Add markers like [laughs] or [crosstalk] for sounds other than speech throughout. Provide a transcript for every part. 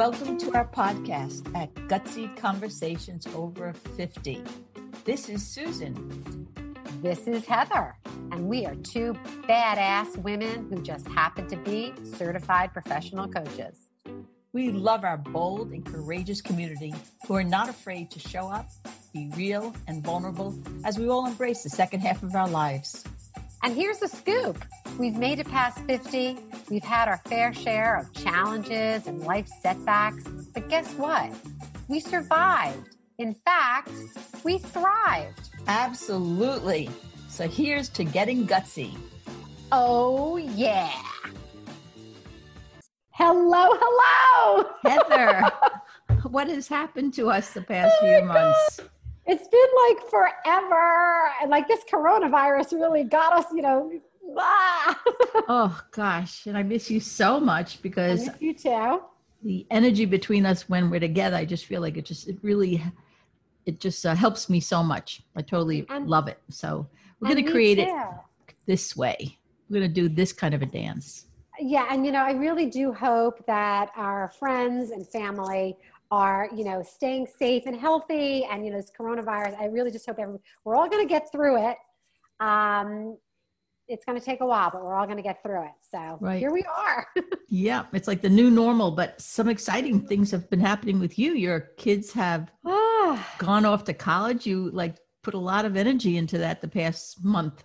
Welcome to our podcast at Gutsy Conversations Over 50. This is Susan. This is Heather, and we are two badass women who just happen to be certified professional coaches. We love our bold and courageous community who are not afraid to show up, be real and vulnerable as we all embrace the second half of our lives. And here's the scoop we've made it past 50. We've had our fair share of challenges and life setbacks. But guess what? We survived. In fact, we thrived. Absolutely. So here's to getting gutsy. Oh, yeah. Hello, hello. Heather, [laughs] what has happened to us the past oh few months? God. It's been like forever. And like this coronavirus really got us, you know. Ah. [laughs] oh gosh. And I miss you so much because you too. The energy between us when we're together, I just feel like it just, it really, it just uh, helps me so much. I totally and, love it. So we're going to create too. it this way. We're going to do this kind of a dance. Yeah. And, you know, I really do hope that our friends and family are you know staying safe and healthy and you know this coronavirus i really just hope we're all going to get through it. Um, it's going to take a while but we're all going to get through it. So right. here we are. [laughs] Yeah it's like the new normal but some exciting things have been happening with you. Your kids have [sighs] gone off to college. You like put a lot of energy into that the past month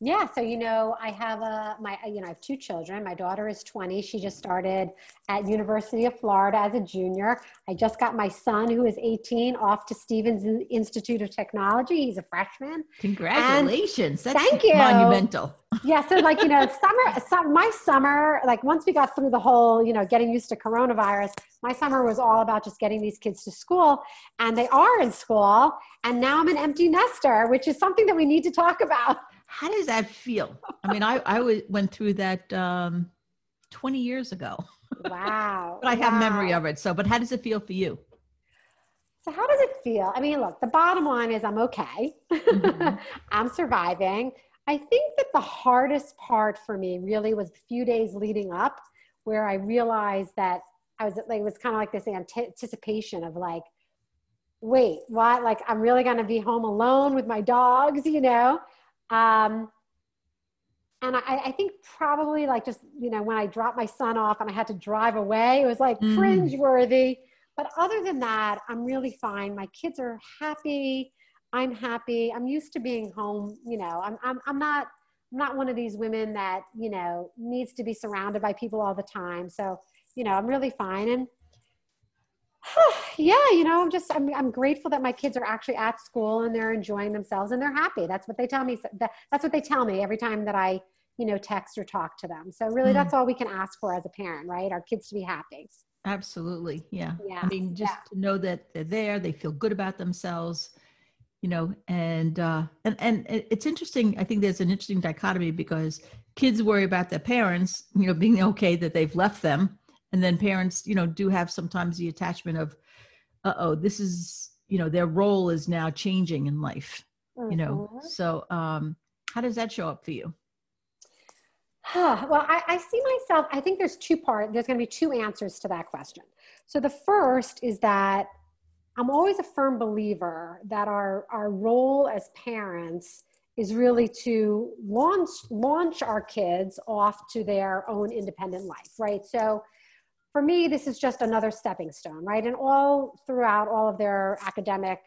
yeah, so you know, I have a my you know I have two children. My daughter is 20. She just started at University of Florida as a junior. I just got my son who is 18 off to Stevens Institute of Technology. He's a freshman. Congratulations. And That's thank you. Monumental. [laughs] yeah, so like you know, summer some, my summer like once we got through the whole, you know, getting used to coronavirus, my summer was all about just getting these kids to school and they are in school and now I'm an empty nester, which is something that we need to talk about how does that feel? I mean, I, [laughs] I went through that um, 20 years ago. Wow. [laughs] but I have wow. memory of it. So, but how does it feel for you? So, how does it feel? I mean, look, the bottom line is I'm okay. Mm-hmm. [laughs] I'm surviving. I think that the hardest part for me really was the few days leading up where I realized that I was like, it was kind of like this anticipation of like, wait, what? Like, I'm really going to be home alone with my dogs, you know? Um, and I, I, think probably like just you know when I dropped my son off and I had to drive away, it was like mm. cringeworthy. But other than that, I'm really fine. My kids are happy. I'm happy. I'm used to being home. You know, I'm I'm I'm not I'm not one of these women that you know needs to be surrounded by people all the time. So you know, I'm really fine. And [sighs] yeah, you know, I'm just, I'm, I'm grateful that my kids are actually at school and they're enjoying themselves and they're happy. That's what they tell me. That's what they tell me every time that I, you know, text or talk to them. So really mm. that's all we can ask for as a parent, right? Our kids to be happy. Absolutely. Yeah. yeah. I mean, just yeah. to know that they're there, they feel good about themselves, you know, and, uh, and, and it's interesting. I think there's an interesting dichotomy because kids worry about their parents, you know, being okay that they've left them and then parents you know do have sometimes the attachment of uh-oh this is you know their role is now changing in life mm-hmm. you know mm-hmm. so um how does that show up for you well I, I see myself i think there's two part there's going to be two answers to that question so the first is that i'm always a firm believer that our our role as parents is really to launch launch our kids off to their own independent life right so for me, this is just another stepping stone, right? And all throughout all of their academic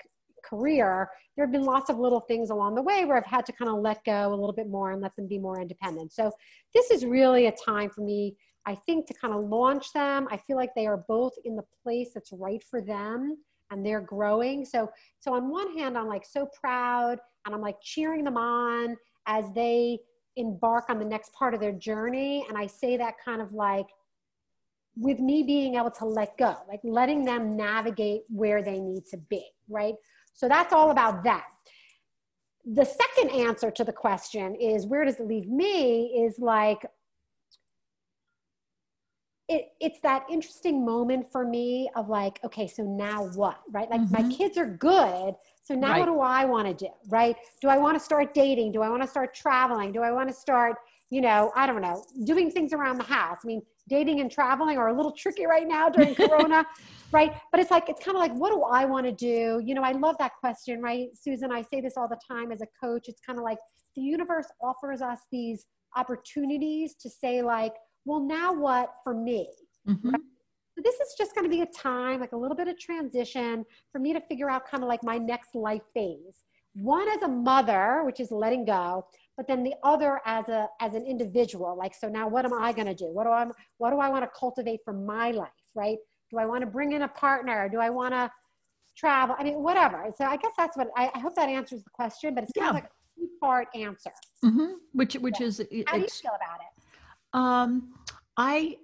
career, there have been lots of little things along the way where I've had to kind of let go a little bit more and let them be more independent. So this is really a time for me, I think, to kind of launch them. I feel like they are both in the place that's right for them and they're growing. So, so on one hand, I'm like so proud and I'm like cheering them on as they embark on the next part of their journey. And I say that kind of like with me being able to let go, like letting them navigate where they need to be, right? So that's all about that. The second answer to the question is where does it leave me? Is like, it, it's that interesting moment for me of like, okay, so now what, right? Like mm-hmm. my kids are good. So now right. what do I want to do, right? Do I want to start dating? Do I want to start traveling? Do I want to start you know, I don't know, doing things around the house. I mean, dating and traveling are a little tricky right now during [laughs] Corona, right? But it's like, it's kind of like, what do I want to do? You know, I love that question, right? Susan, I say this all the time as a coach. It's kind of like the universe offers us these opportunities to say, like, well, now what for me? Mm-hmm. Right? So this is just going to be a time, like a little bit of transition for me to figure out kind of like my next life phase. One as a mother, which is letting go, but then the other as a as an individual like so now what am i going to do what do i what do i want to cultivate for my life right do i want to bring in a partner do i want to travel i mean whatever so i guess that's what i, I hope that answers the question but it's kind yeah. of like a two part answer mm-hmm. which which yeah. is how do you feel about it um i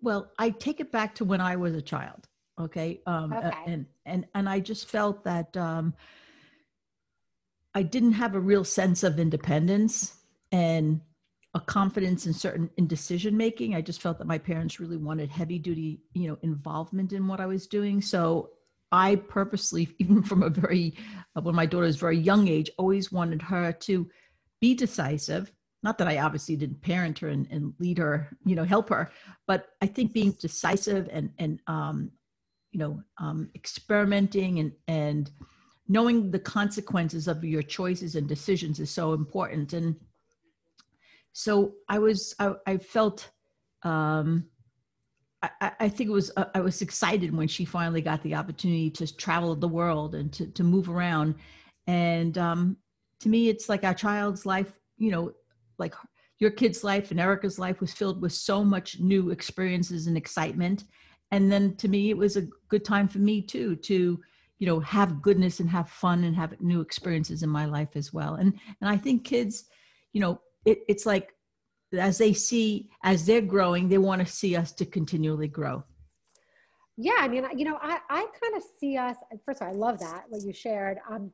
well i take it back to when i was a child okay um okay. and and and i just felt that um I didn't have a real sense of independence and a confidence in certain in decision making. I just felt that my parents really wanted heavy duty, you know, involvement in what I was doing. So I purposely, [laughs] even from a very, uh, when my daughter was very young age, always wanted her to be decisive. Not that I obviously didn't parent her and, and lead her, you know, help her, but I think being decisive and and um, you know, um, experimenting and and knowing the consequences of your choices and decisions is so important. And so i was i, I felt um I, I think it was uh, I was excited when she finally got the opportunity to travel the world and to, to move around. And um, to me it's like our child's life you know like your kid's life and Erica's life was filled with so much new experiences and excitement. And then to me it was a good time for me too to you know have goodness and have fun and have new experiences in my life as well. And and i think kids you know it, it's like as they see as they're growing they want to see us to continually grow. Yeah i mean you know i i kind of see us first of all i love that what you shared. Um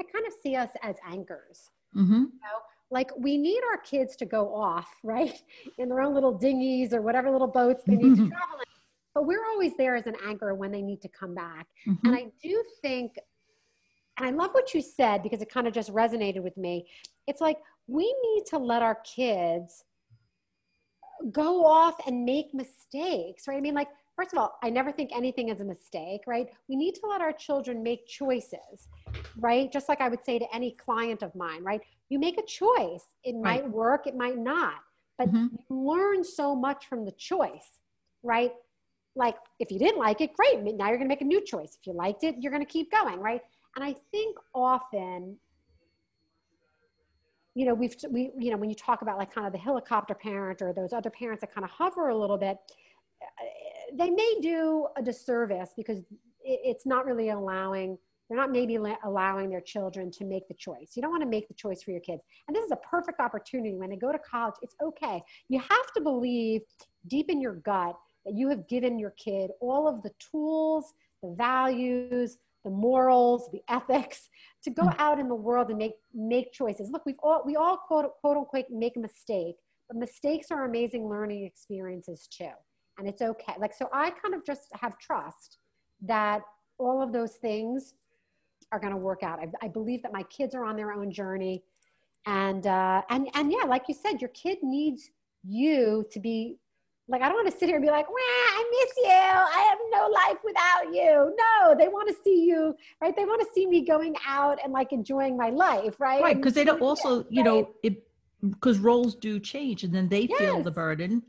i kind of see us as anchors. Mm-hmm. you know like we need our kids to go off [laughs] right in their own little dinghies or whatever little boats they need to [laughs] travel in but we're always there as an anchor when they need to come back. Mm-hmm. And I do think, and I love what you said because it kind of just resonated with me. It's like we need to let our kids go off and make mistakes, right? I mean, like, first of all, I never think anything is a mistake, right? We need to let our children make choices, right? Just like I would say to any client of mine, right? You make a choice. It right. might work, it might not, but mm-hmm. you learn so much from the choice, right? Like if you didn't like it great now you're going to make a new choice if you liked it you're going to keep going right and i think often you know we've we you know when you talk about like kind of the helicopter parent or those other parents that kind of hover a little bit eh, they may do a disservice because it's not really allowing they're not maybe allowing their children to make the choice. You don't want to make the choice for your kids. And this is a perfect opportunity when they go to college. It's okay. You have to believe deep in your gut that you have given your kid all of the tools, the values, the morals, the ethics [laughs] to go mm. out in the world and make make choices. Look, we've all we all quote quote unquote make a mistake, but mistakes are amazing learning experiences too. And it's okay. Like so I kind of just have trust that all of those things are going to work out. I, I, believe that my kids are on their own journey. And uh, and and yeah, like you said, your kid needs you to be like I don't want to sit here and be like, "Wow, I miss you. I have no life without you." No, they want to see you, right? They want to see me going out and like enjoying my life, right? Right, because they don't also, you know, it because roles do change, and then they yes. feel the burden.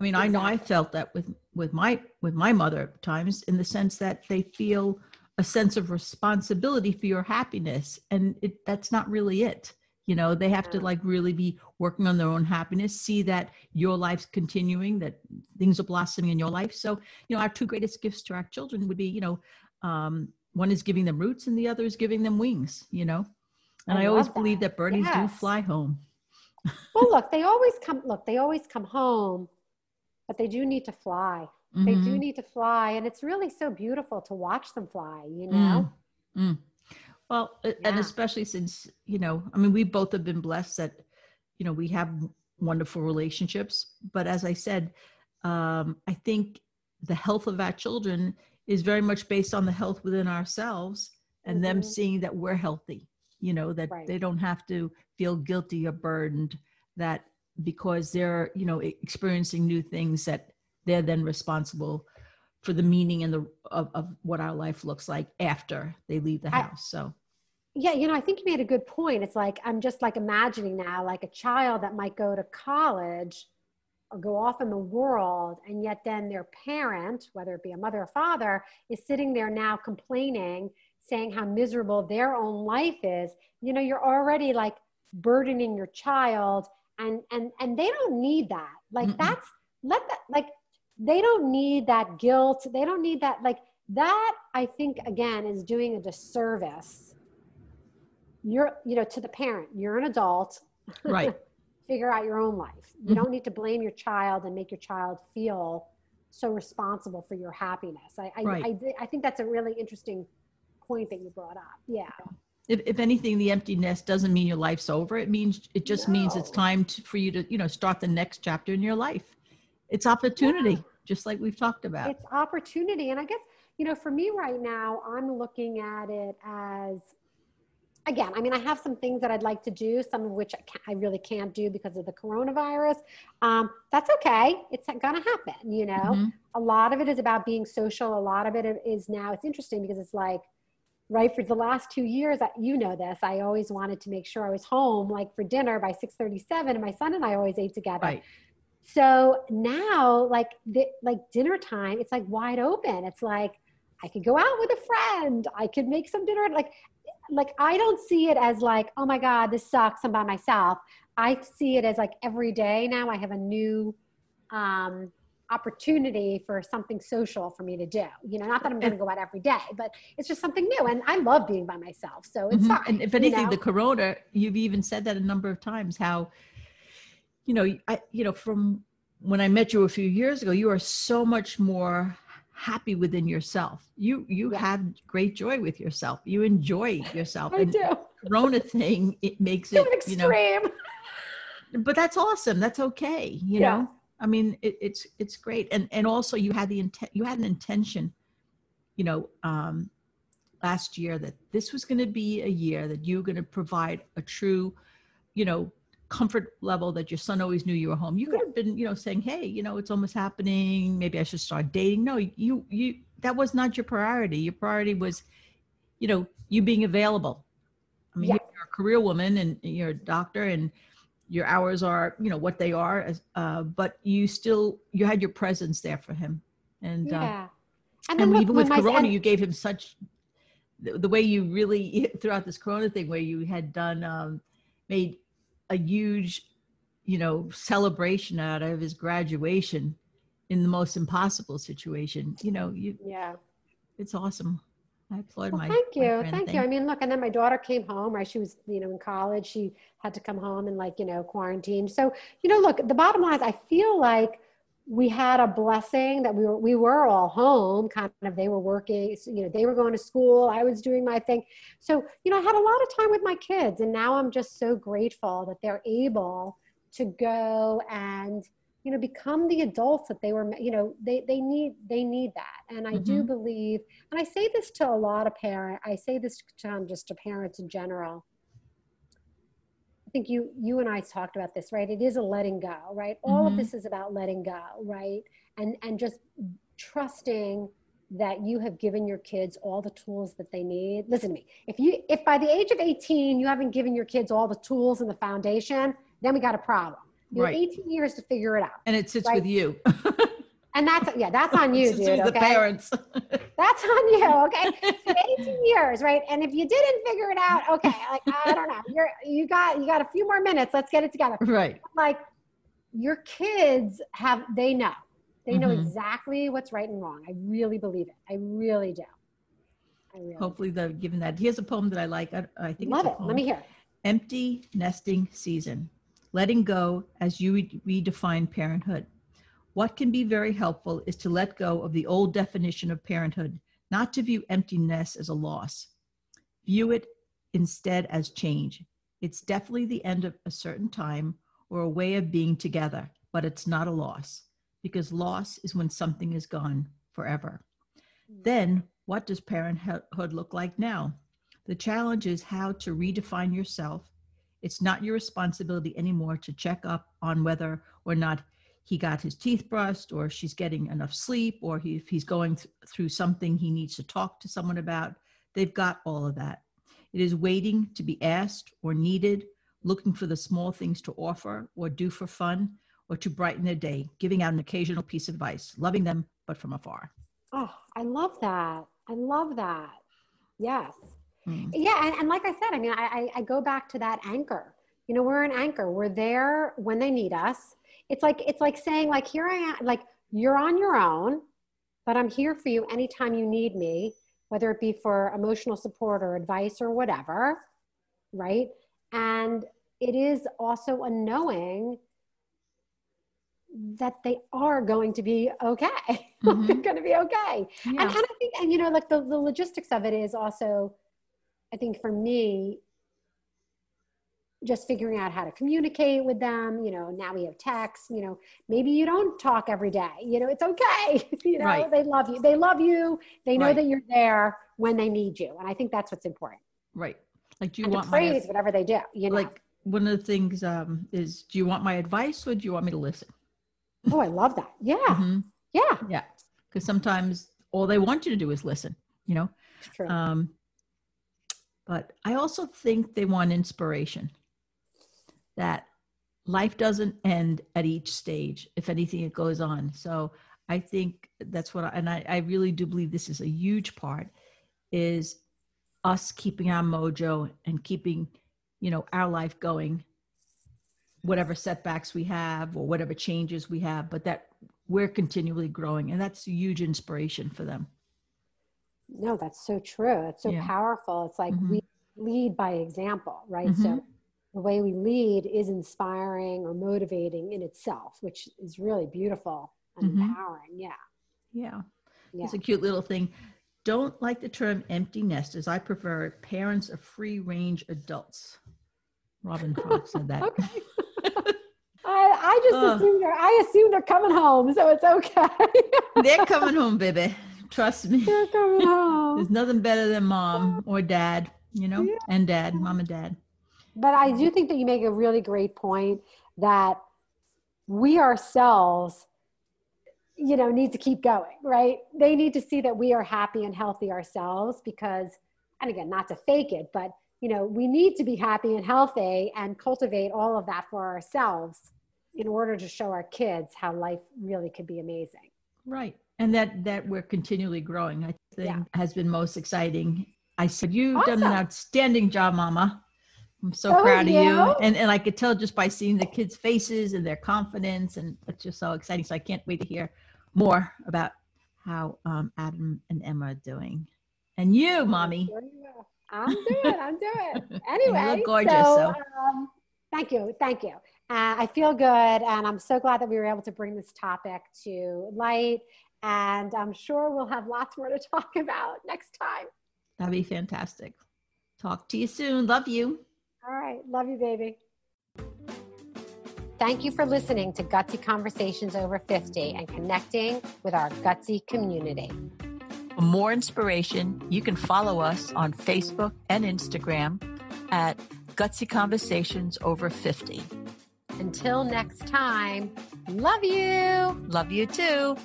I mean, exactly. I know I felt that with with my with my mother at times, in the sense that they feel a sense of responsibility for your happiness, and it, that's not really it you know they have to like really be working on their own happiness see that your life's continuing that things are blossoming in your life so you know our two greatest gifts to our children would be you know um, one is giving them roots and the other is giving them wings you know and i, I always that. believe that birdies yes. do fly home well look [laughs] they always come look they always come home but they do need to fly mm-hmm. they do mm-hmm. need to fly and it's really so beautiful to watch them fly you know mm. Mm. Well, yeah. and especially since, you know, I mean, we both have been blessed that, you know, we have wonderful relationships. But as I said, um, I think the health of our children is very much based on the health within ourselves and mm-hmm. them seeing that we're healthy, you know, that right. they don't have to feel guilty or burdened, that because they're you know experiencing new things that they're then responsible for the meaning and the of, of what our life looks like after they leave the house so yeah you know i think you made a good point. It's like i'm just like imagining now like a child that might go to college or go off in the world and yet then their parent whether it be a mother or father is sitting there now complaining saying how miserable their own life is. You know you're already like burdening your child and and and they don't need that. Like Mm-mm. that's let that like they don't need that guilt. They don't need that. Like that i think again is doing a disservice you're you know to the parent you're an adult. Right. [laughs] Figure out your own life. You mm-hmm. don't need to blame your child and make your child feel so responsible for your happiness. I I, right. I, I think that's a really interesting point that you brought up. Yeah. If, if anything the empty nest doesn't mean your life's over. It means it just no. means it's time to, for you to you know start the next chapter in your life. It's opportunity yeah. just like we've talked about. It's opportunity. And i guess you know for me right now i'm looking at it as again, I mean, I have some things that I'd like to do, some of which I, I really can't do because of the coronavirus. Um, that's okay. It's going to happen, you know? Mm-hmm. A lot of it is about being social. A lot of it is now, it's interesting because it's like, right for the last two years you know this i always wanted to make sure i was home like for dinner by 6.37 and my son and i always ate together right. so now like the, like dinner time it's like wide open it's like i could go out with a friend i could make some dinner like like i don't see it as like oh my god this sucks i'm by myself i see it as like every day now i have a new um opportunity for something social for me to do. You know, not that I'm going to go out every day, but it's just something new. And I love being by myself. So it's mm-hmm. fine. And if anything, you know? the corona, you've even said that a number of times, how, you know, I, you know, from when I met you a few years ago, you are so much more happy within yourself. You, you yeah. have great joy with yourself. You enjoy yourself. I and do. Corona thing, it makes it, extreme. you know, but that's awesome. That's okay. You yeah. know, I mean, it, it's it's great, and and also you had the intent. You had an intention, you know, um, last year that this was going to be a year that you were going to provide a true, you know, comfort level that your son always knew you were home. You could have been, you know, saying, "Hey, you know, it's almost happening. Maybe I should start dating." No, you you that was not your priority. Your priority was, you know, you being available. I mean, you're a career woman and you're a doctor and your hours are you know what they are uh, but you still you had your presence there for him and uh, yeah. uh, and, and even with corona son, you gave him such the, the, way you really [laughs] throughout this corona thing where you had done um, made a huge you know celebration out of his graduation in the most impossible situation you know you yeah it's awesome I applaud well, my. Thank you, my thank you. I mean, look, and then my daughter came home. Right, she was, you know, in college. She had to come home and like, you know, quarantine. So, you know, look, the bottom line is, I feel like we had a blessing that we were we were all home. Kind of, they were working. You know, they were going to school. I was doing my thing. So, you know, I had a lot of time with my kids, and now I'm just so grateful that they're able to go and you know become the adults that they were you know they they need they need that and i mm-hmm. do believe and i say this to a lot of parents i say this to um, just to parents in general think you you and i talked about this right it is a letting go right mm-hmm. all of mm-hmm. this is about letting go right and and just trusting that you have given your kids all the tools that they need listen to me if you if by the age of 18 you haven't given your kids all the tools and the foundation then we got a problem you right. 18 years to figure it out. And it sits right? with you. [laughs] and that's yeah, that's on you, [laughs] dude. Okay? The parents. [laughs] that's on you. Okay. So 18 years, right? And if you didn't figure it out, okay, like I don't know. You're you got you got a few more minutes. Let's get it together. Right. Like your kids have they know. They know mm-hmm. exactly what's right and wrong. I really believe it. I really do. I really Hopefully they're given that. Here's a poem that I like. I, I think love it. Let me hear. It. Empty nesting season letting go as you redefine parenthood. What can be very helpful is to let go of the old definition of parenthood, not to view emptiness as a loss. View it instead as change. It's definitely the end of a certain time or a way of being together, but it's not a loss because loss is when something is gone forever. Then, what does parenthood look like now? The challenge is how to redefine yourself It's not your responsibility anymore to check up on whether or not he got his teeth brushed or she's getting enough sleep or he, if he's going th- through something he needs to talk to someone about. They've got all of that. It is waiting to be asked or needed, looking for the small things to offer or do for fun or to brighten their day, giving out an occasional piece of advice, loving them, but from afar. Oh, I love that. I love that. Yes. Mm. Yeah. And, and, like I said, I mean, I, I go back to that anchor. You know, we're an anchor. We're there when they need us. It's like, it's like saying, like, here I am, like, you're on your own, but I'm here for you anytime you need me whether it be for emotional support or advice or whatever, right? And it is also a knowing that they are going to be okay. [laughs] Mm-hmm. They're going to be okay. Yeah. And, and I think, and you know, like the, the logistics of it is also, I think for me, just figuring out how to communicate with them. You know, now we have text, you know, maybe you don't talk every day, you know, it's okay. [laughs] you know, right. they love you. They love you. They know right. that you're there when they need you. And I think that's what's important. Right. Like, do you and want praise my, whatever they do, you know? Like one of the things um, is, do you want my advice or do you want me to listen? Oh, I love that. Yeah. Mm-hmm. Yeah. Yeah. Cause sometimes all they want you to do is listen, you know? True. Um, but I also think they want inspiration that life doesn't end at each stage. If anything, it goes on. So I think that's what, I, and I, I really do believe this is a huge part is us keeping our mojo and keeping, you know, our life going, whatever setbacks we have or whatever changes we have, but that we're continually growing. And that's a huge inspiration for them. No, that's so true. It's so yeah. powerful. It's like mm-hmm. we lead by example, right? Mm-hmm. So the way we lead is inspiring or motivating in itself, which is really beautiful and mm-hmm. empowering. Yeah. yeah. Yeah. It's a cute little thing. Don't like the term empty nesters. I prefer parents of free range adults. Robin Fox said that. [laughs] [laughs] I, I just uh, assume they're I assume they're coming home, so it's okay. [laughs] they're coming home, baby. Trust me. They're coming home. There's nothing better than mom or dad, you know, yeah. and dad, mom and dad. But I do think that you make a really great point that we ourselves, you know, need to keep going, right? They need to see that we are happy and healthy ourselves because, and again, not to fake it, but, you know, we need to be happy and healthy and cultivate all of that for ourselves in order to show our kids how life really could be amazing. Right. And that, that we're continually growing, I think yeah. has been most exciting. I said, you've awesome. done an outstanding job, mama. I'm so oh, proud of you. And and I could tell just by seeing the kids' faces and their confidence, and it's just so exciting. So I can't wait to hear more about how um, Adam and Emma are doing. And you, mommy. I'm doing. I'm doing. [laughs] Anyway, you look gorgeous. So, so. Um, thank you, thank you. Uh, I feel good, and I'm so glad that we were able to bring this topic to light. And I'm sure we'll have lots more to talk [laughs] about next time. That'd be fantastic. Talk to you soon. Love you. All right. Love you, baby. Thank you for listening to Gutsy Conversations Over 50 and connecting with our Gutsy community. For more inspiration, you can follow us on Facebook and Instagram at Gutsy Conversations Over 50. Until next time, love you. Love you too.